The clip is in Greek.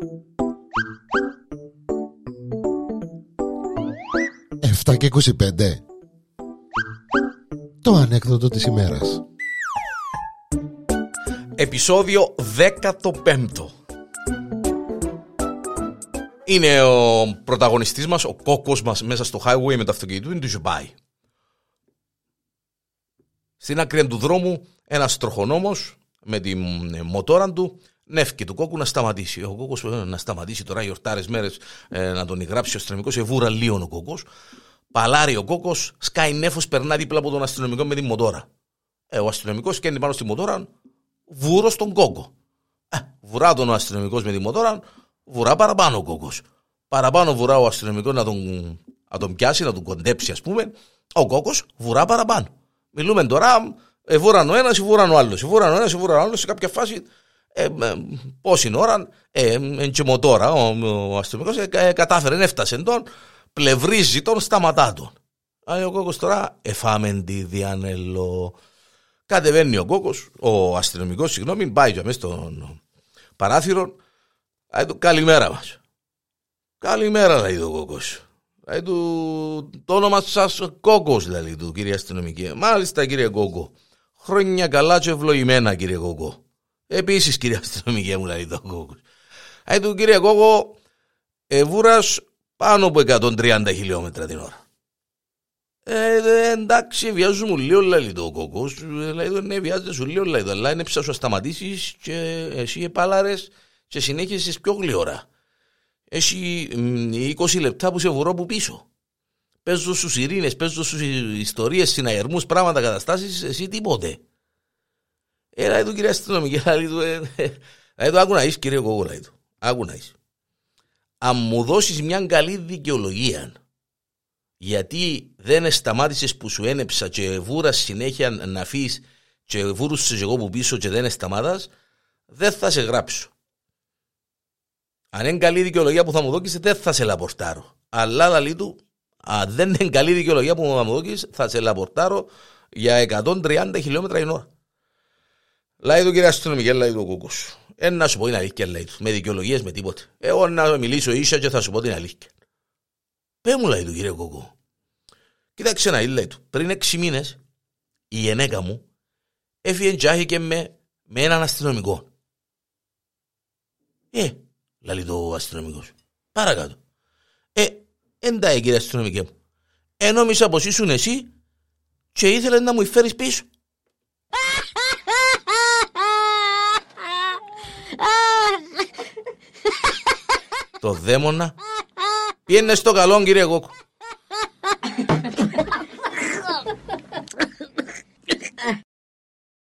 7 και 25 Το ανέκδοτο της ημέρας. Επεισόδιο 15 Είναι ο πρωταγωνιστής μας, ο Κόκος μας μέσα στο highway με το αυτοκίνητο, είναι του Ζουμπάι. Στην άκρη του δρόμου ένας τροχονόμος με τη μοτόρα του νεύκε του κόκκου να σταματήσει. Ο κόκκος ε, να σταματήσει τώρα γιορτάρες μέρες ε, να τον υγράψει ο αστυνομικός, εβούρα λίγο ο κόκκος. Παλάρει ο κόκκος, σκάει νέφος, περνά δίπλα από τον αστυνομικό με τη μοτόρα. Ε, ο αστυνομικός καίνει πάνω στη μοτόρα, βούρο στον κόκκο. Ε, βουρά τον ο αστυνομικός με τη μοτόρα, βουρά παραπάνω ο κόκκος. Παραπάνω βουρά ο αστυνομικός να τον, να τον πιάσει, να τον κοντέψει, ας πούμε. Ο κόκκος βουρά παραπάνω. Μιλούμε τώρα, ε, βουράν ο ένας ή βουράν ο άλλος. Βουράν ο ένας ή βουράν ο άλλος. Σε κάποια φάση, ε, ε, πόση ώρα, ε, ε, μοτόρα, ο, ο αστυνομικός ε, ε, κατάφερε, έφτασε τον, πλευρίζει τον, σταματά τον. Α, ο κόκκος τώρα, εφάμε τη διανέλο. Κατεβαίνει ο κόκκος, ο αστυνομικός, συγγνώμη, πάει για μέσα στον παράθυρο. Λέει του, καλημέρα μας. Καλημέρα, λέει ο κόκκος. Λέει του, το όνομα σας κόκκος, λέει του, κύριε αστυνομική. Μάλιστα, κύριε κόκκο. Χρόνια καλά και ευλογημένα, κύριε κόκκο. Επίσης, κύριε αστυνομική, μου λέει το κόκκος. Λέει του, κύριε κόκκο, εβούρα πάνω από 130 χιλιόμετρα την ώρα. Ε, εντάξει, βιάζουν μου λίγο λέει το κόκκος. Λέει ναι, βιάζεται σου λίγο λέει αλλά είναι ψάσου να σταματήσει και εσύ επάλαρες και συνέχισες πιο γλυόρα. Έχει 20 λεπτά που σε βουρώ από πίσω. Παίζω στους ειρήνες, παίζω στους ιστορίες, συναγερμούς, πράγματα, καταστάσεις, εσύ τίποτε. Έλα εδώ κυρία αστυνομική, λέει του, ε, λέει του, άκου να είσαι κύριε κόκκο, λέει του. Άκου να είσαι. Αν μου δώσεις μια καλή δικαιολογία γιατί δεν σταμάτησες που σου ένεψα και βούρα συνέχεια να φύγει και βούρουσε εγώ που πίσω και δεν σταμάτας, δεν θα σε γράψω. Αν είναι καλή δικαιολογία που θα μου δώσει, δεν θα σε λαπορτάρω. Αλλά λαλή του, αν δεν είναι καλή δικαιολογία που θα μου δώσει, θα σε λαπορτάρω για 130 χιλιόμετρα την ώρα. Λέει του κύριε αστυνομική, λέει του κούκο. Ε, να σου πω την αλήθεια, λέει τους. Με δικαιολογίες, με τίποτε. Εγώ να μιλήσω ίσα και θα σου πω την αλήθεια. Πέ μου λέει του κύριε Κόκο. Κοίταξε να λέει του. Πριν έξι μήνες η γυναίκα μου έφυγε τζάχηκε με, με έναν αστυνομικό. Ε, λέει το αστυνομικός. Παρακάτω. Ε, εντάξει κύριε αστυνομικέ μου. Ενόμισα πως ήσουν εσύ και ήθελες να μου φέρεις πίσω. Το δαίμονα Πιένε στο καλό κύριε Κόκο.